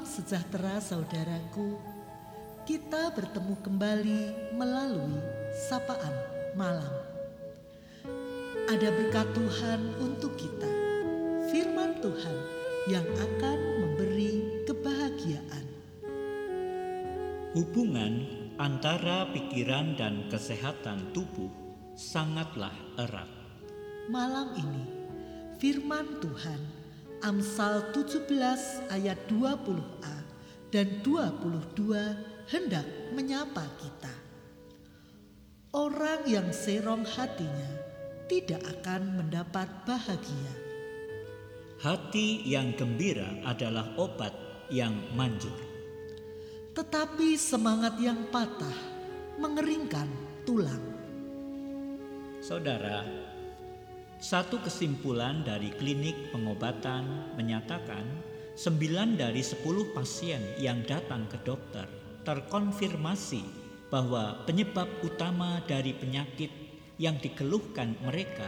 Salam sejahtera saudaraku. Kita bertemu kembali melalui sapaan malam. Ada berkat Tuhan untuk kita. Firman Tuhan yang akan memberi kebahagiaan. Hubungan antara pikiran dan kesehatan tubuh sangatlah erat. Malam ini firman Tuhan Amsal 17 ayat 20a dan 22 hendak menyapa kita. Orang yang serong hatinya tidak akan mendapat bahagia. Hati yang gembira adalah obat yang manjur. Tetapi semangat yang patah mengeringkan tulang. Saudara, satu kesimpulan dari klinik pengobatan menyatakan 9 dari 10 pasien yang datang ke dokter terkonfirmasi bahwa penyebab utama dari penyakit yang dikeluhkan mereka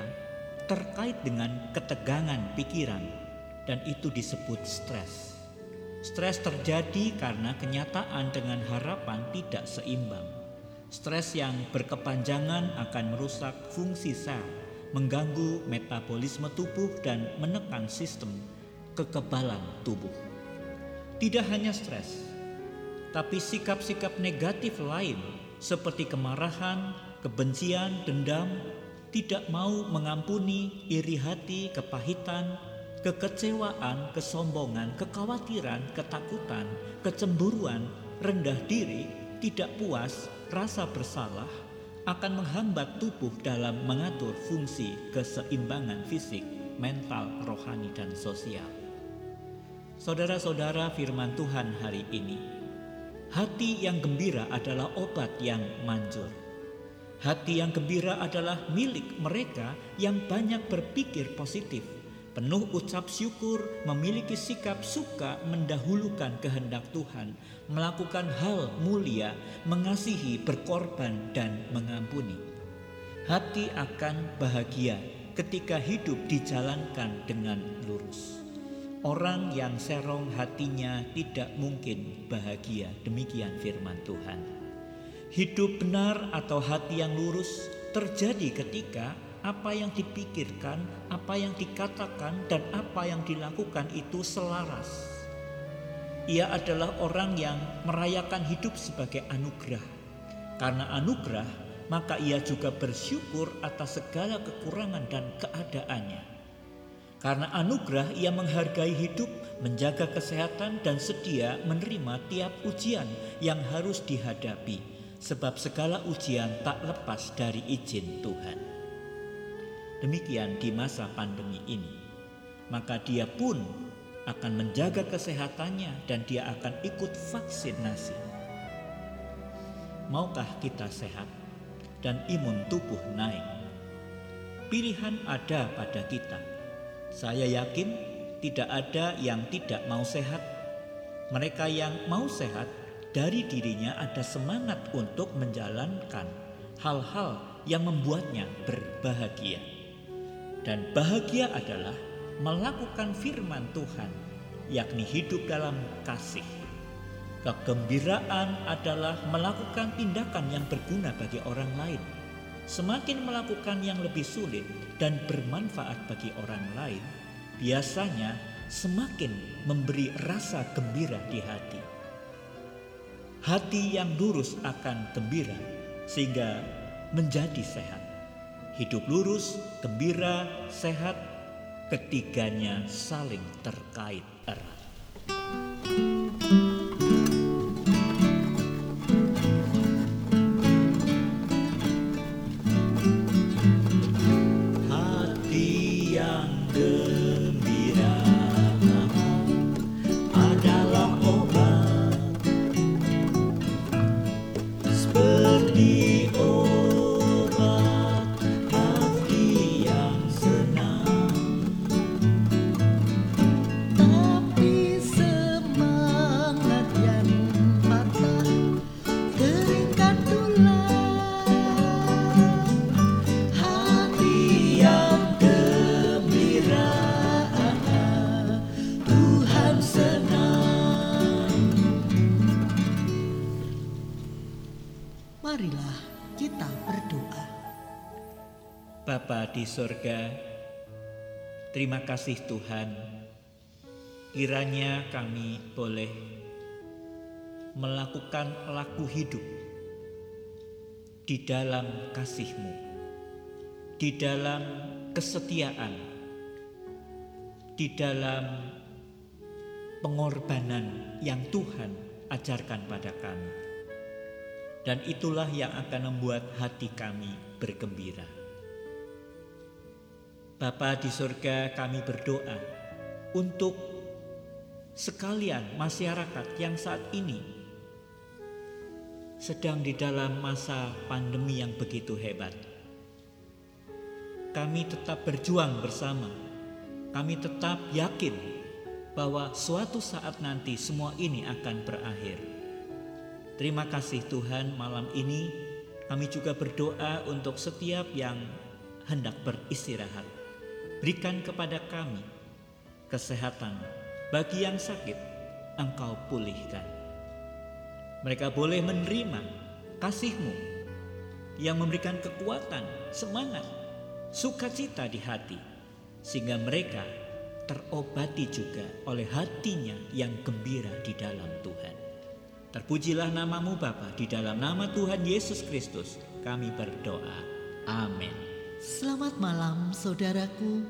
terkait dengan ketegangan pikiran dan itu disebut stres. Stres terjadi karena kenyataan dengan harapan tidak seimbang. Stres yang berkepanjangan akan merusak fungsi sel, mengganggu metabolisme tubuh dan menekan sistem kekebalan tubuh. Tidak hanya stres, tapi sikap-sikap negatif lain seperti kemarahan, kebencian, dendam, tidak mau mengampuni, iri hati, kepahitan, kekecewaan, kesombongan, kekhawatiran, ketakutan, kecemburuan, rendah diri, tidak puas, rasa bersalah akan menghambat tubuh dalam mengatur fungsi keseimbangan fisik, mental, rohani, dan sosial. Saudara-saudara firman Tuhan hari ini, hati yang gembira adalah obat yang manjur. Hati yang gembira adalah milik mereka yang banyak berpikir positif, penuh ucap syukur, memiliki sikap suka mendahulukan kehendak Tuhan, melakukan hal mulia, mengasihi, berkorban, dan mengampuni. Hati akan bahagia ketika hidup dijalankan dengan lurus. Orang yang serong hatinya tidak mungkin bahagia, demikian firman Tuhan. Hidup benar atau hati yang lurus terjadi ketika apa yang dipikirkan, apa yang dikatakan, dan apa yang dilakukan itu selaras. Ia adalah orang yang merayakan hidup sebagai anugerah. Karena anugerah, maka ia juga bersyukur atas segala kekurangan dan keadaannya. Karena anugerah ia menghargai hidup, menjaga kesehatan dan sedia menerima tiap ujian yang harus dihadapi. Sebab segala ujian tak lepas dari izin Tuhan. Demikian di masa pandemi ini. Maka dia pun akan menjaga kesehatannya dan dia akan ikut vaksinasi. Maukah kita sehat dan imun tubuh naik? Pilihan ada pada kita saya yakin tidak ada yang tidak mau sehat. Mereka yang mau sehat dari dirinya ada semangat untuk menjalankan hal-hal yang membuatnya berbahagia. Dan bahagia adalah melakukan firman Tuhan, yakni hidup dalam kasih. Kegembiraan adalah melakukan tindakan yang berguna bagi orang lain semakin melakukan yang lebih sulit dan bermanfaat bagi orang lain, biasanya semakin memberi rasa gembira di hati. Hati yang lurus akan gembira sehingga menjadi sehat. Hidup lurus, gembira, sehat, ketiganya saling terkait erat. Marilah kita berdoa. Bapa di sorga, terima kasih Tuhan. Kiranya kami boleh melakukan laku hidup di dalam kasihmu, di dalam kesetiaan, di dalam pengorbanan yang Tuhan ajarkan pada kami. Dan itulah yang akan membuat hati kami bergembira. Bapa di surga kami berdoa untuk sekalian masyarakat yang saat ini sedang di dalam masa pandemi yang begitu hebat. Kami tetap berjuang bersama. Kami tetap yakin bahwa suatu saat nanti semua ini akan berakhir. Terima kasih Tuhan malam ini kami juga berdoa untuk setiap yang hendak beristirahat Berikan kepada kami kesehatan bagi yang sakit, engkau pulihkan. Mereka boleh menerima kasih-Mu yang memberikan kekuatan, semangat, sukacita di hati, sehingga mereka terobati juga oleh hatinya yang gembira di dalam Tuhan. Terpujilah namamu Bapa di dalam nama Tuhan Yesus Kristus kami berdoa. Amin. Selamat malam saudaraku,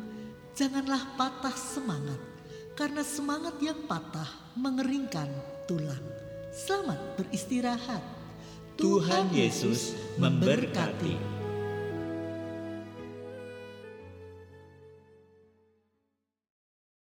janganlah patah semangat karena semangat yang patah mengeringkan tulang. Selamat beristirahat. Tuhan Yesus memberkati.